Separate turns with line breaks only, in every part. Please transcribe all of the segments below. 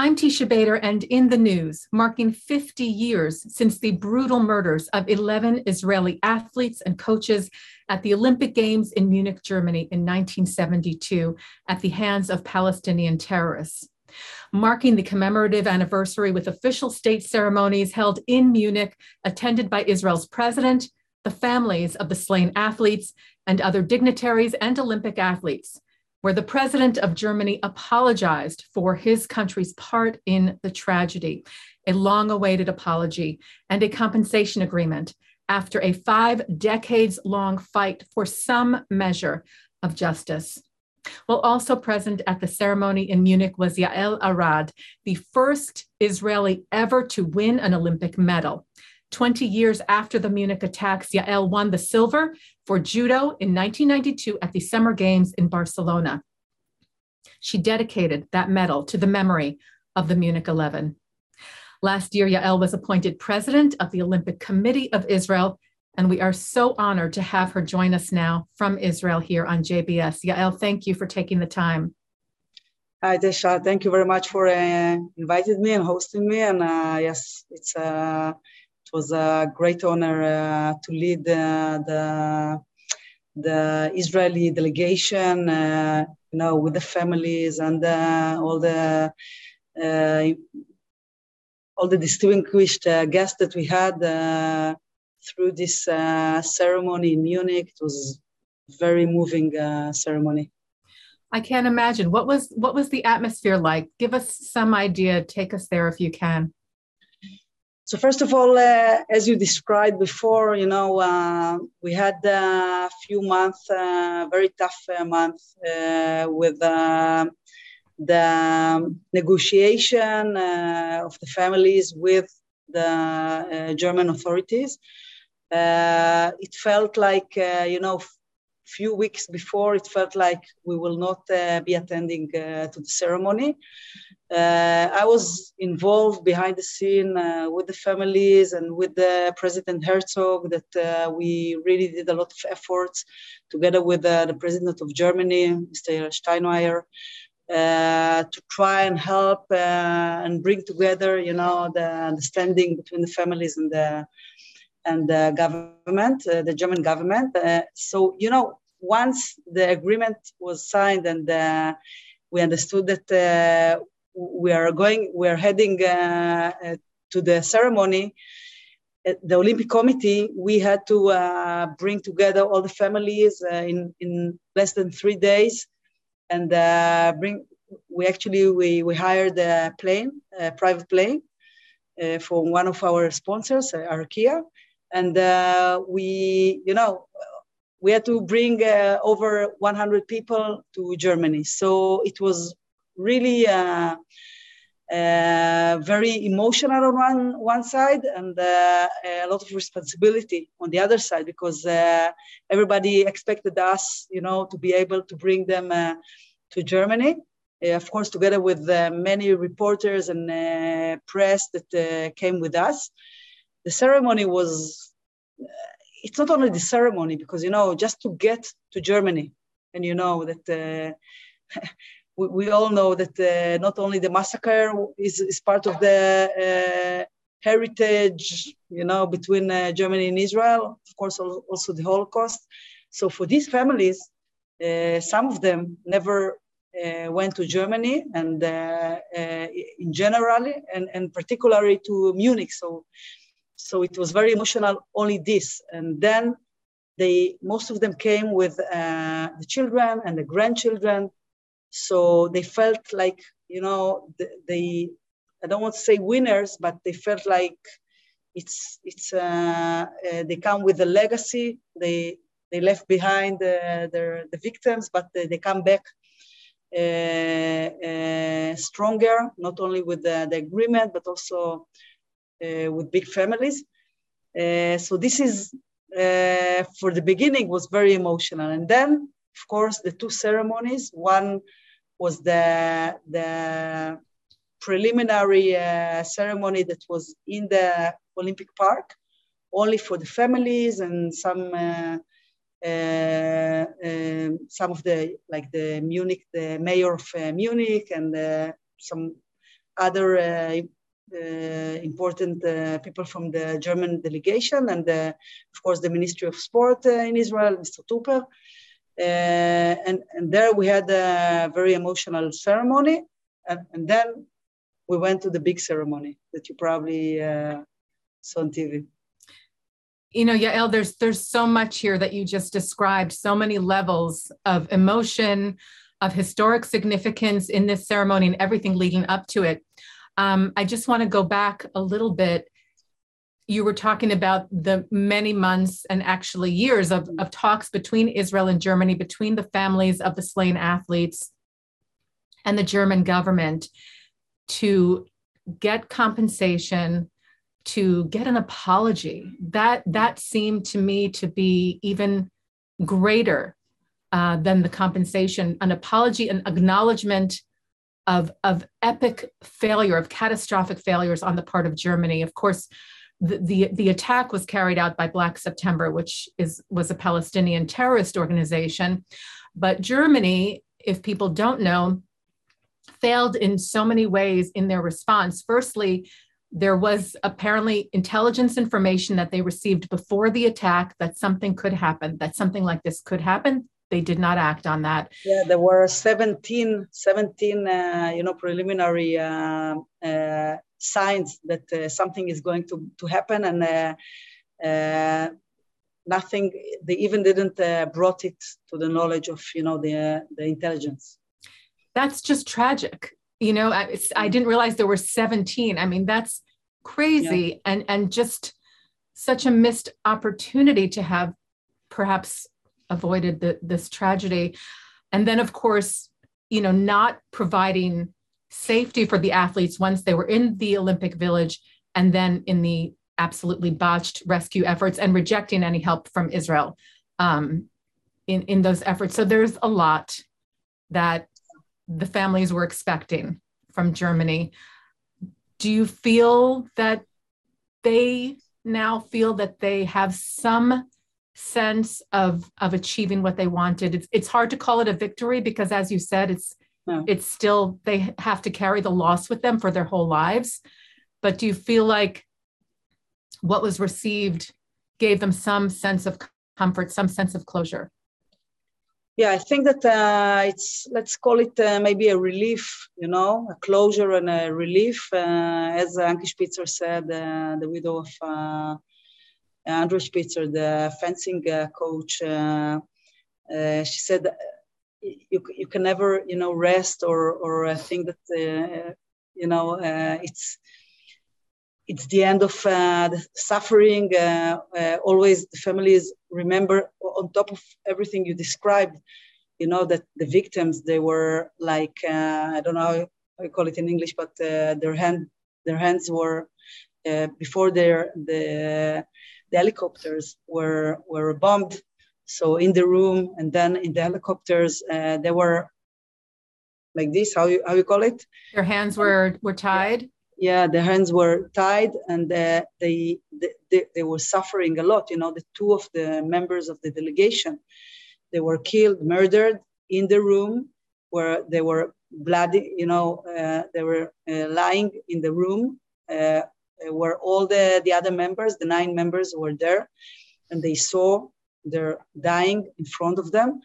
I'm Tisha Bader, and in the news, marking 50 years since the brutal murders of 11 Israeli athletes and coaches at the Olympic Games in Munich, Germany in 1972 at the hands of Palestinian terrorists. Marking the commemorative anniversary with official state ceremonies held in Munich, attended by Israel's president, the families of the slain athletes, and other dignitaries and Olympic athletes where the president of Germany apologized for his country's part in the tragedy, a long awaited apology, and a compensation agreement after a five decades long fight for some measure of justice. Well, also present at the ceremony in Munich was Yael Arad, the first Israeli ever to win an Olympic medal. 20 years after the Munich attacks, Yael won the silver for judo in 1992 at the Summer Games in Barcelona. She dedicated that medal to the memory of the Munich 11. Last year, Yael was appointed president of the Olympic Committee of Israel, and we are so honored to have her join us now from Israel here on JBS. Yael, thank you for taking the time.
Hi, Desha. Thank you very much for uh, inviting me and hosting me. And uh, yes, it's uh, it was a great honor uh, to lead uh, the the Israeli delegation, uh, you know, with the families and all the all the distinguished guests that we had through this ceremony in Munich. It was very moving ceremony.
I can't imagine. What was what was the atmosphere like? Give us some idea. Take us there if you can.
So first of all, uh, as you described before, you know, uh, we had a few months, uh, very tough uh, months uh, with uh, the negotiation of the families with the German authorities. it felt like, you know, few weeks before, it felt like we will not be attending to the ceremony. Uh, I was involved behind the scene uh, with the families and with the President Herzog that uh, we really did a lot of efforts together with uh, the President of Germany, Mr. Steinmeier, uh, to try and help uh, and bring together, you know, the understanding between the families and the and the government, the German government. so, you know, once the agreement was signed and we understood that we are going, we are heading uh, uh, to the ceremony. At the Olympic Committee, we had to uh, bring together all the families in, in less than three days and bring, we actually, we, we hired a plane, a private plane uh, from one of our sponsors, uh, Arkia, and uh, we, you know, we had to bring over 100 people to Germany. So it was really uh, uh, very emotional on one, one side and uh, a lot of responsibility on the other side because uh, everybody expected us, you know, to be able to bring them uh, to Germany. Uh, of course, together with many reporters and press that came with us. The ceremony was, it's not only the ceremony because, you know, just to get to Germany and you know that we, we all know that uh, not only the massacre is, is part of the uh, heritage, you know, between uh, Germany and Israel, of course, also the Holocaust. So for these families, uh, some of them never uh, went to Germany and uh, in general, and, and particularly to Munich. So, so it was very emotional, only this. And then they, most of them came with the children and the grandchildren so they felt like, you know, they, I don't want to say winners, but they felt like it's, it's, uh, uh, they come with a legacy. They, they left behind uh, their, the victims, but they, they come back uh, uh, stronger, not only with the, the agreement, but also uh, with big families. so this is, for the beginning, was very emotional. And then of course, the two ceremonies. One was the, the preliminary uh, ceremony that was in the Olympic Park, only for the families and some uh, uh, um, some of the like the Munich, the mayor of uh, Munich, and uh, some other uh, important people from the German delegation and of course the Ministry of Sport in Israel, Mr. Tropper. And, and there we had a very emotional ceremony and, and then we went to the big ceremony that you probably saw on TV
you know yael there's there's so much here that you just described so many levels of emotion of historic significance in this ceremony and everything leading up to it um, I just want to go back a little bit. You were talking about the many months and actually years of, of talks between Israel and Germany, between the families of the slain athletes and the German government to get compensation, to get an apology. That, that seemed to me to be even greater uh, than the compensation, an apology, an acknowledgement of, of epic failure, of catastrophic failures on the part of Germany. Of course, the, the, attack was carried out by Black September, which is, was a Palestinian terrorist organization. But Germany, if people don't know, failed in so many ways in their response. Firstly, there was apparently intelligence information that they received before the attack that something could happen, that something like this could happen they did not act on that.
Yeah, there were 17, 17 uh, you know, preliminary uh, uh, signs that uh, something is going to, to happen and uh, uh, nothing, they even didn't brought it to the knowledge of, you know, the, the intelligence.
That's just tragic. You know, I, I didn't realize there were 17. I mean, that's crazy yeah. and, and just such a missed opportunity to have perhaps avoided the, this tragedy. And then, of course, you know, not providing safety for the athletes once they were in the Olympic Village and then in the absolutely botched rescue efforts and rejecting any help from Israel um, in, in those efforts. So there's a lot that the families were expecting from Germany. Do you feel that they now feel that they have some sense of of achieving what they wanted it's, it's hard to call it a victory because as you said it's no. it's still they have to carry the loss with them for their whole lives but do you feel like what was received gave them some sense of comfort some sense of closure
yeah i think that uh, it's let's call it uh, maybe a relief you know a closure and a relief uh, as ankie spitzer said uh, the widow of uh, Andre Spitzer, the fencing uh, coach, uh, uh, she said, you, you can never, you know, rest or, or think that, you know, it's, it's the end of uh, the suffering. Uh, uh, always the families remember, on top of everything you described, you know that the victims they were like I don't know how you call it in English, but their hand their hands were before their the the helicopters were were bombed. So in the room and then in the helicopters, uh, they were like this. How you how you call it?
Their hands were were tied.
Yeah, their hands were tied, and uh, they, they they were suffering a lot. You know, the two of the members of the delegation, they were killed, murdered in the room where they were bloody. You know, uh, they were uh, lying in the room uh, where all the, the other members, the nine members were there, and they saw they're dying in front of them.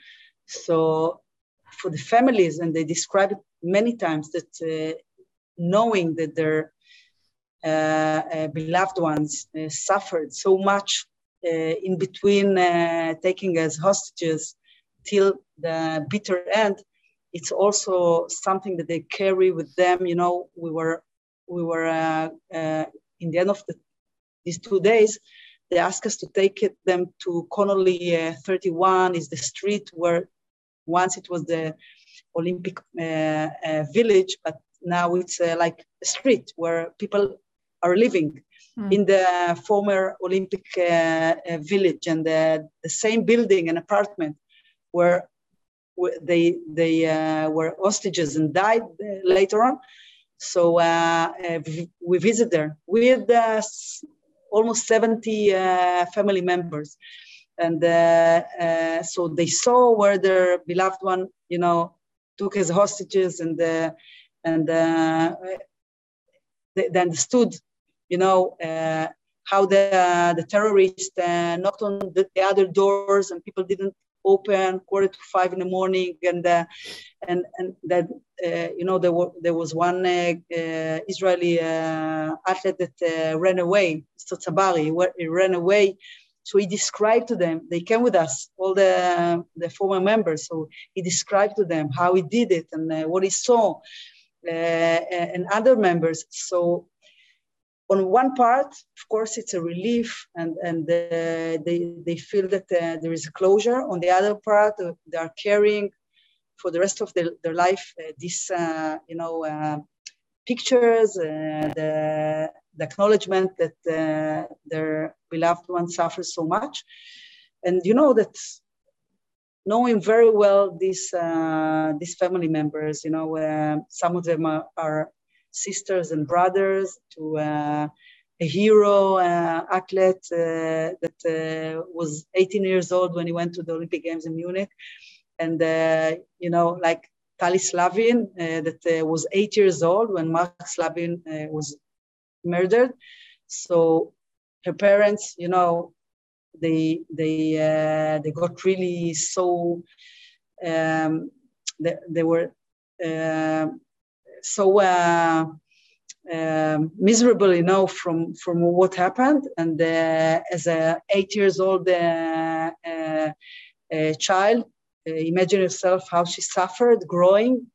So for the families, and they describe it many times that uh, knowing that their uh, uh, beloved ones uh, suffered so much uh, in between taking as hostages till the bitter end, it's also something that they carry with them. You know, we were we were in the end of the, these two days, they asked us to take it, them to Connolly uh, 31 is the street where once it was the Olympic uh, uh, village, but now it's uh, like a street where people are living mm. in the former Olympic uh, uh, village and the, the same building and apartment where they they were hostages and died later on so uh, uh, we visit there with uh, almost 70 family members. And so they saw where their beloved one, you know, took as hostages and, and they, they understood, you know, uh, how the uh, the terrorists uh, knocked on the, the, other doors and people didn't open quarter to five in the morning and uh, and and that uh, you know there were there was one uh, uh, Israeli athlete that ran away, Mr. Tsabari, he ran away. So he described to them, they came with us, all the, the former members. So he described to them how he did it and what he saw. and other members. So on one part, of course, it's a relief and, and uh, they, they feel that uh, there is a closure. On the other part, uh, they are carrying for the rest of their, life uh, these, uh, you know, uh, pictures, the, the, acknowledgement that their beloved one suffers so much. And you know that knowing very well these, these family members, you know, some of them are, are sisters and brothers to uh, a hero uh, athlete uh, that uh, was 18 years old when he went to the Olympic Games in Munich. And, uh, you know, like Tali Slavin, uh, that was eight years old when Mark Slavin was murdered. So her parents, you know, they they they got really so um, they, they were so uh, um, miserable, you know, from from what happened. And uh, as a eight years old uh, child, imagine yourself how she suffered growing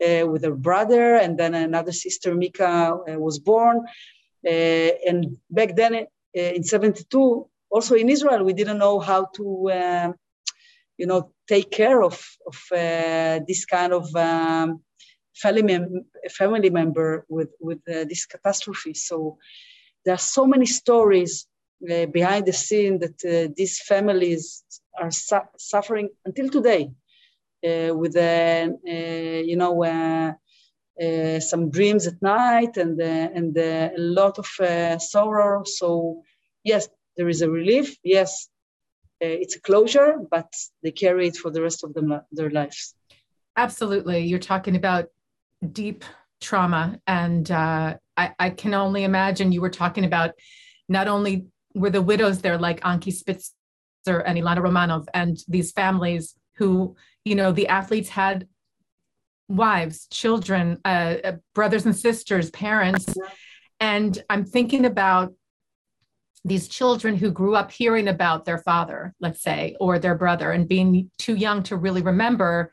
with her brother, and then another sister, Mika, was born. and back then, in 72, also in Israel, we didn't know how to, uh, you know, take care of, of uh, this kind of um, family, family member with, with uh, this catastrophe. So there are so many stories uh, behind the scene that uh, these families are su- suffering until today uh, with, uh, uh, you know, some dreams at night and, and a lot of sorrow. So yes, there is a relief. Yes, it's a closure, but they carry it for the rest of them, their lives.
Absolutely. You're talking about deep trauma. And uh, I, I, can only imagine you were talking about not only were the widows there, like Ankie Spitzer and Ilana Romano, and these families who, you know, the athletes had wives, children, uh, uh brothers and sisters, parents. And I'm thinking about these children who grew up hearing about their father, let's say, or their brother, and being too young to really remember.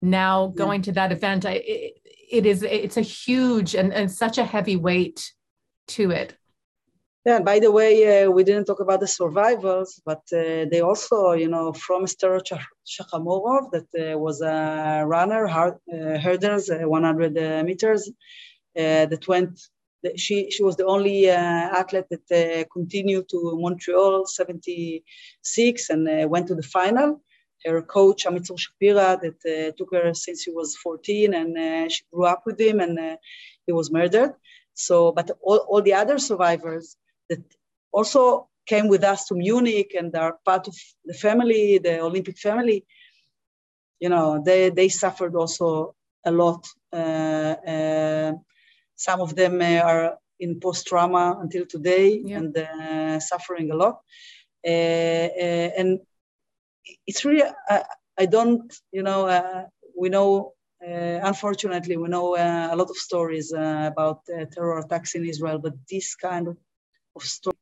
Now going to that event, I, it, it is it's a huge and, and such a heavy weight to it.
Yeah by the way uh, we didn't talk about the survivors but uh, they also you know from Esther Shachamorov that uh, was a runner hard, uh, hurdles uh, 100 uh, meters that went she she was the only athlete that continued to Montreal 76 and went to the final her coach Amitzur Shapira that uh, took her since she was 14 and uh, she grew up with him and uh, he was murdered. So, but all, all the other survivors that also came with us to Munich and are part of the family, the Olympic family, you know, they, they suffered also a lot. Uh, uh, some of them uh, are in post-trauma until today yeah. and suffering a lot. and it's really uh, I don't you know uh, we know uh, unfortunately we know uh, a lot of stories uh, about uh, terror attacks in Israel, but this kind of, of story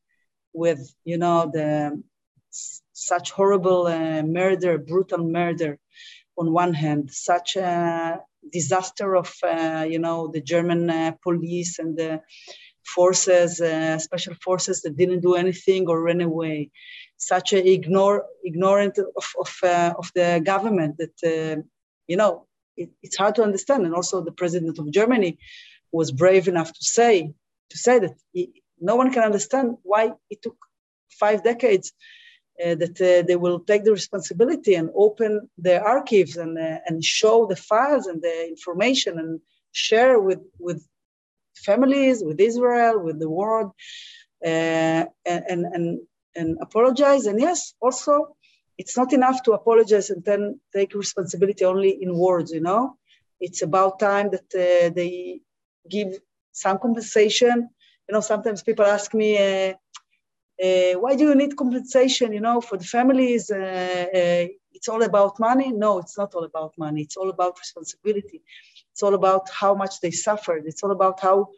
with you know the such horrible murder, brutal murder on one hand, such a disaster of you know the German police and the forces, special forces that didn't do anything or ran away such a ignore ignorant of of, uh, of the government that uh, you know it, it's hard to understand. And also the president of germany was brave enough to say to say that he, no one can understand why it took five decades uh, that uh, they will take the responsibility and open the archives and, uh, and show the files and the information and share with, with families, with Israel, with the world, uh, and, and, and apologize. And yes, also, it's not enough to apologize and then take responsibility only in words, you know? It's about time that uh, they give some compensation. You know, sometimes people ask me, uh, uh, why do you need compensation? You know, for the families, uh, uh, it's all about money. No, it's not all about money. It's all about responsibility. It's all about how much they suffered. It's all about how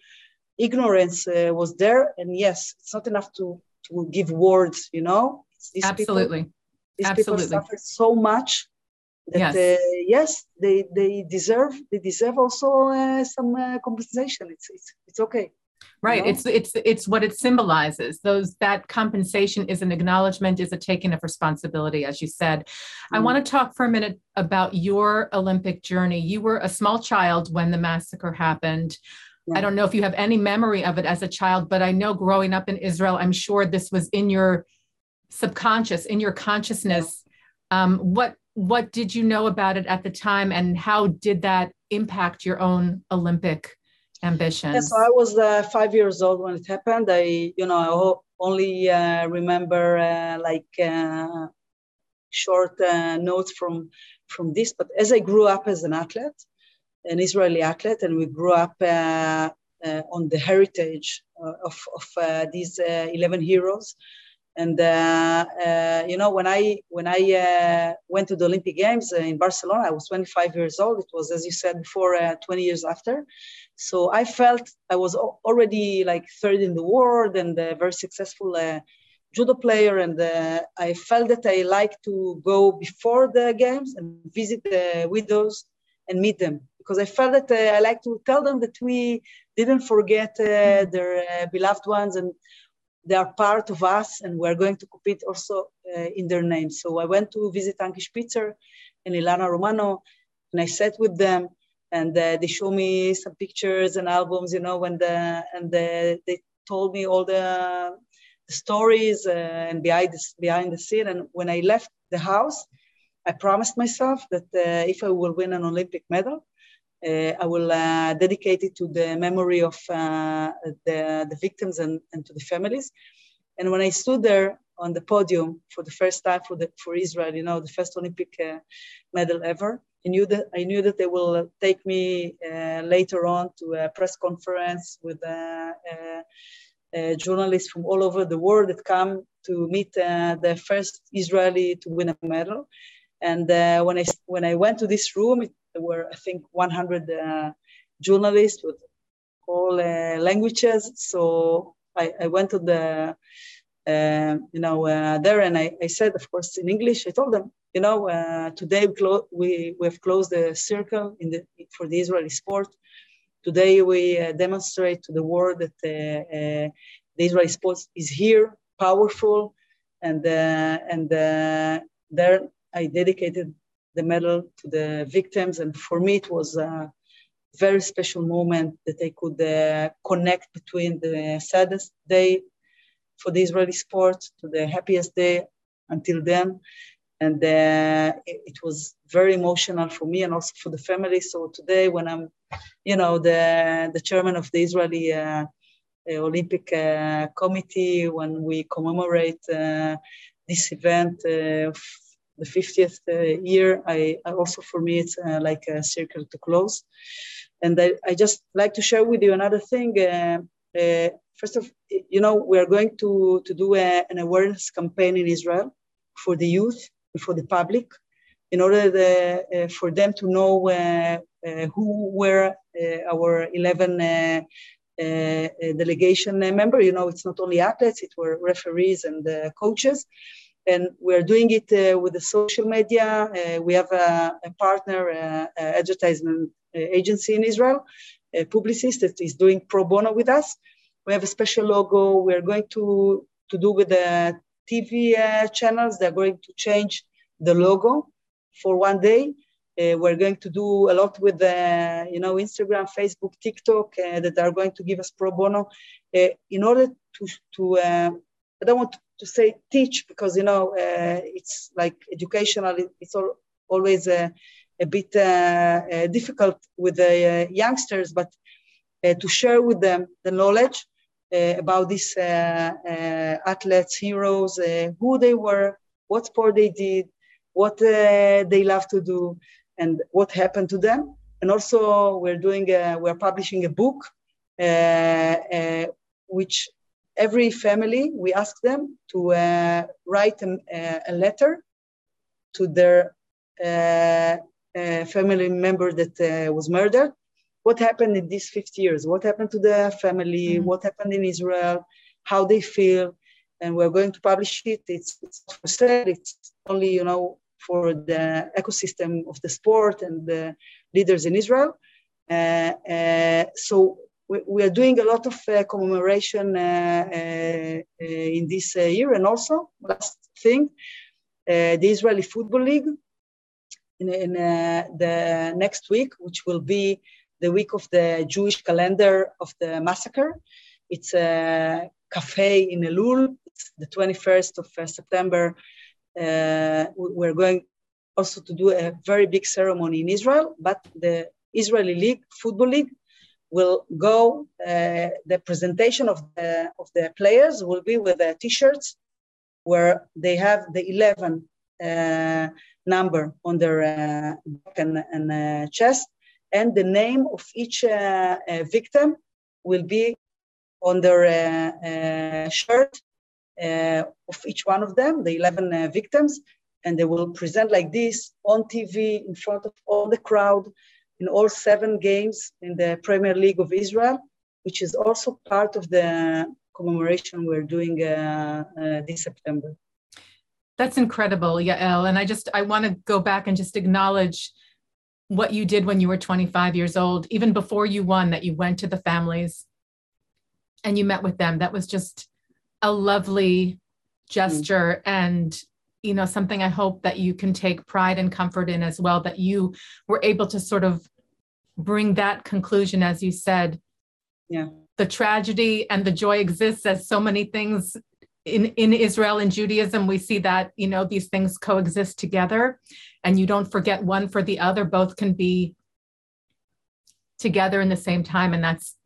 ignorance uh, was there. And yes, it's not enough to to give words. You know,
these absolutely,
people, these
absolutely.
people suffered so much that yes, uh, yes they they deserve they deserve also uh, some uh, compensation. It's it's it's okay
right it's it's it's what it symbolizes those that compensation is an acknowledgement is a taking of responsibility as you said mm-hmm. i want to talk for a minute about your olympic journey you were a small child when the massacre happened yeah. i don't know if you have any memory of it as a child but i know growing up in israel i'm sure this was in your subconscious in your consciousness um, what what did you know about it at the time and how did that impact your own olympic ambitions?
Yes, so I was uh, five years old when it happened. I, you know, I only uh, remember uh, like uh, short uh, notes from from this. But as I grew up as an athlete, an Israeli athlete, and we grew up uh, on the heritage of, of these 11 heroes. And uh, uh, you know, when I when I uh, went to the Olympic Games in Barcelona, I was 25 years old. It was, as you said before, 20 years after. So I felt I was already like third in the world and a very successful uh, judo player. And uh, I felt that I like to go before the games and visit the widows and meet them because I felt that uh, I like to tell them that we didn't forget uh, their uh, beloved ones and they are part of us and we're going to compete also uh, in their name. So I went to visit Ankie Spitzer and Ilana Romano and I sat with them and uh, they showed me some pictures and albums, you know, and the, and the, they told me all the, the stories uh, and behind the, behind the scene. And when I left the house, I promised myself that uh, if I will win an Olympic medal, I will uh, dedicate it to the memory of uh, the, the victims and, and to the families. And when I stood there on the podium for the first time for, the, for Israel, you know, the first Olympic medal ever, I knew that I knew that they will take me uh, later on to a press conference with uh, uh, journalists from all over the world that come to meet the first Israeli to win a medal. And when I when I went to this room, it, there were I think 100 journalists with all languages. So I, I went to the uh, you know, uh, there. And I, I, said, of course, in English, I told them, you know, uh, today we, we, we have closed the circle in the, for the Israeli sport. Today we uh, demonstrate to the world that uh, uh, the Israeli sport is here, powerful, and and there I dedicated the medal to the victims, and for me it was a very special moment that I could connect between the saddest day for the Israeli sport to the happiest day until then. And uh, it, it, was very emotional for me and also for the family. So today, when I'm, you know, the, the chairman of the Israeli uh, uh Olympic uh, Committee, when we commemorate uh, this event uh, the 50th year, I, I, also for me it's like a circle to close. And I, I just like to share with you another thing first of you know we are going to to do a, an awareness campaign in israel for the youth for the public in order the, uh, for them to know uh, uh, who were uh, our 11 uh, uh, delegation member you know it's not only athletes it were referees and coaches and we're doing it with the social media we have a, a partner advertisement agency in israel a publicist that is doing pro bono with us we have a special logo. We're going to, to do with the TV uh, channels. They're going to change the logo for one day. Uh, we're going to do a lot with uh, you know Instagram, Facebook, TikTok uh, that are going to give us pro bono uh, in order to to uh, I don't want to say teach because you know uh, it's like educational. It's all, always a, a bit difficult with the youngsters, but to share with them the knowledge uh, about these uh, uh, athletes, heroes, who they were, what sport they did, what they love to do, and what happened to them. And also, we're doing, we're publishing a book which every family, we ask them to uh, write a, a, letter to their uh, uh, family member that uh, was murdered. What happened in these 50 years? What happened to the family? Mm-hmm. What happened in Israel? How they feel? And we're going to publish it. It's, it's for sale. It's only, you know, for the ecosystem of the sport and the leaders in Israel. Uh, uh, so we, are doing a lot of uh, commemoration uh, uh, in this year. And also, last thing, the Israeli Football League in, in the next week, which will be the week of the Jewish calendar of the massacre. It's a cafe in Elul. It's the 21st of September. Uh, we're going also to do a very big ceremony in Israel, but the Israeli League, Football League, will go, uh, the presentation of the, of the players will be with the t-shirts where they have the 11 uh, number on their uh, back and, and uh, chest, and the name of each uh, uh, victim will be on their shirt of each one of them, the 11 victims, and they will present like this on TV in front of all the crowd in all seven games in the Premier League of Israel, which is also part of the commemoration we're doing uh, uh, this September.
That's incredible, Yael. And I just I want to go back and just acknowledge what you did when you were 25 years old, even before you won, that you went to the families and you met with them. That was just a lovely gesture. Mm. And you know something i hope that you can take pride and comfort in as well that you were able to sort of bring that conclusion as you said.
Yeah.
The tragedy and the joy exists as so many things in in israel and judaism. We see that you know these things coexist together and you don't forget one for the other. Both can be together in the same time and that's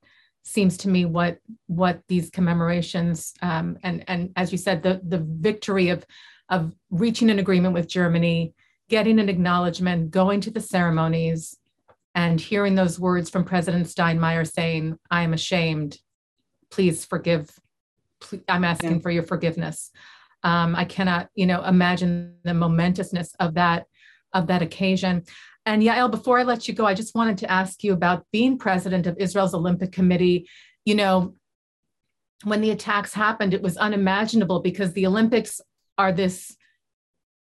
seems to me what what these commemorations um, and and as you said the the victory of of reaching an agreement with Germany, getting an acknowledgement, going to the ceremonies, and hearing those words from President Steinmeier saying, I am ashamed. Please forgive. I'm asking yeah. for your forgiveness. Um, I cannot, you know, imagine the momentousness of that of that occasion. And Yael, before I let you go, I just wanted to ask you about being president of Israel's Olympic Committee. You know, when the attacks happened, it was unimaginable because the Olympics are this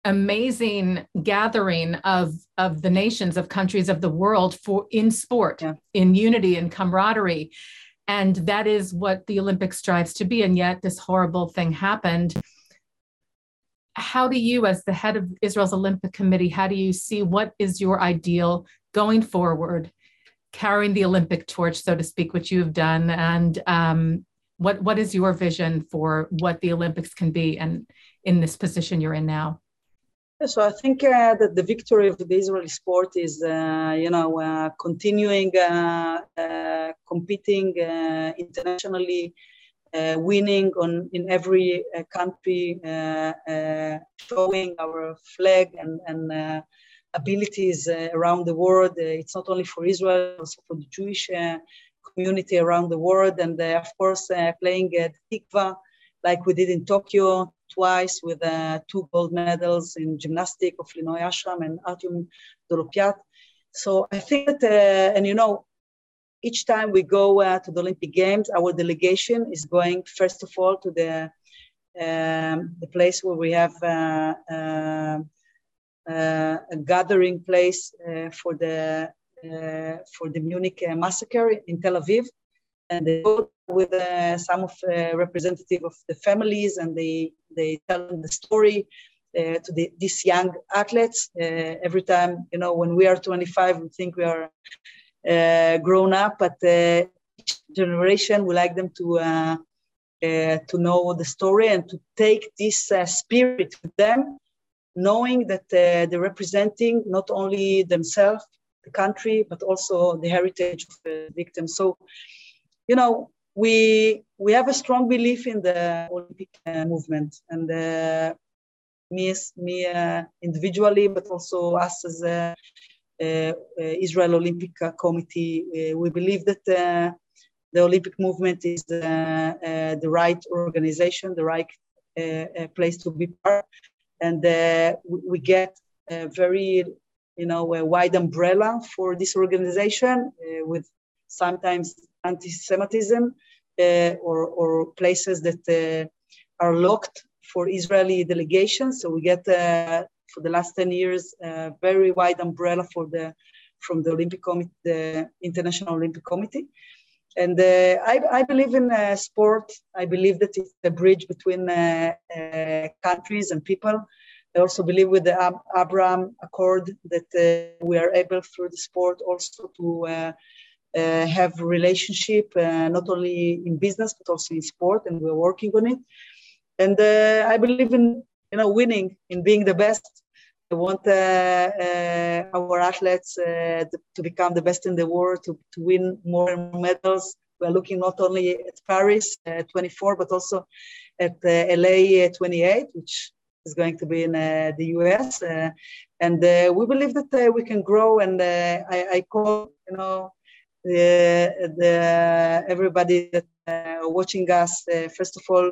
amazing gathering of of the nations of countries of the world for in sport yeah. in unity and camaraderie. And that is what the olympics strives to be. And yet this horrible thing happened. How do you as the head of israel's olympic committee how do you see what is your ideal going forward carrying the olympic torch so to speak which you have done? And um, what what is your vision for what the olympics can be? And in this position you're in now?
So I think uh, that the victory of the Israeli sport is, uh, you know, uh, continuing uh, uh, competing uh, internationally, winning on in every country, showing our flag and, and abilities around the world. it's not only for Israel, also for the Jewish community around the world, and of course playing at Tikva like we did in Tokyo twice with uh, two gold medals in gymnastics of Linoy Ashram and Artem Dolgopyat. So I think that, uh, and you know, each time we go uh, to the Olympic Games, our delegation is going first of all to the um, the place where we have uh, uh, uh, a gathering place for the for the Munich massacre in Tel Aviv, and they go with uh, some of uh, representative of the families and they they tell the story uh, to the, these young athletes. Uh, every time you know when we are 25 we think we are uh, grown up but uh, each generation we like them to to know the story and to take this spirit with them knowing that they're representing not only themselves the country but also the heritage of the victims. So you know, we we have a strong belief in the Olympic uh, movement, and uh, me me uh, individually, but also us as a, uh, uh, Israel Olympic Committee, uh, we believe that the Olympic movement is the, uh, right organization, the right uh, place to be part. And we get a very, you know, a wide umbrella for this organization with sometimes anti-Semitism or, or places that are locked for Israeli delegations. So we get uh, for the last 10 years a very wide umbrella for the from the Olympic Committee, the International Olympic Committee. And uh, I, I, believe in uh, sport. I believe that it's a bridge between uh, uh, countries and people. I also believe with the Ab- Abraham Accord that uh, we are able through the sport also to Uh, have relationship uh, not only in business but also in sport, and we're working on it. And uh, I believe in you know winning, in being the best. I want uh, uh, our athletes uh, to become the best in the world, to, to win more medals. We're looking not only at Paris 24, but also at LA 28, which is going to be in the US. and we believe that we can grow. And I, I call, you know, the, the everybody that uh, watching us, uh, first of all,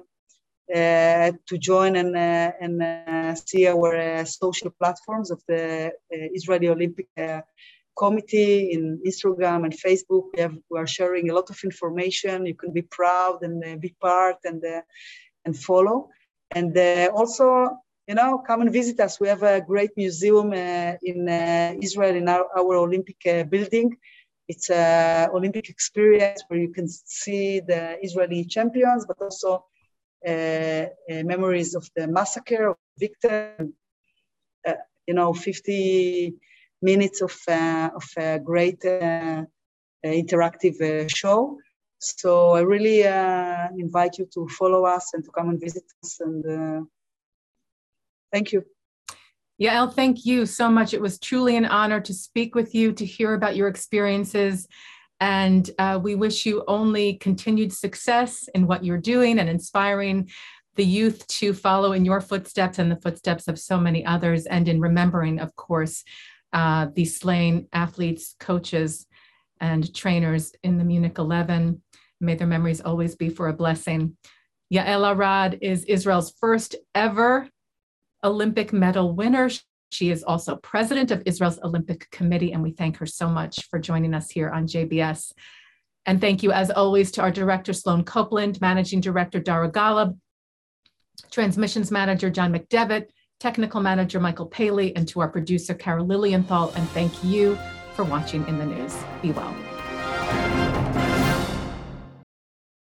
uh, to join and, uh, and uh, see our social platforms of the Israeli Olympic Committee in Instagram and Facebook. We, have, we are sharing a lot of information. You can be proud and be part and, and follow. And also, you know, come and visit us. We have a great museum uh, in uh, Israel in our, our Olympic uh, building. It's an Olympic experience where you can see the Israeli champions, but also uh, uh, memories of the massacre of Victor, uh, you know, 50 minutes of, of a great interactive show. So I really invite you to follow us and to come and visit us. And thank you.
Yael, thank you so much. It was truly an honor to speak with you, to hear about your experiences and uh, we wish you only continued success in what you're doing and inspiring the youth to follow in your footsteps and the footsteps of so many others, and in remembering, of course, uh, the slain athletes, coaches, and trainers in the Munich 11. May their memories always be for a blessing. Yael Arad is Israel's first ever Olympic medal winner. She is also president of Israel's Olympic Committee, and we thank her so much for joining us here on JBS. And thank you, as always, to our director, Sloan Copeland, managing director, Dara Golub, transmissions manager, John McDevitt, technical manager, Michael Paley, and to our producer, Carol Lilienthal. And thank you for watching in the news. Be well.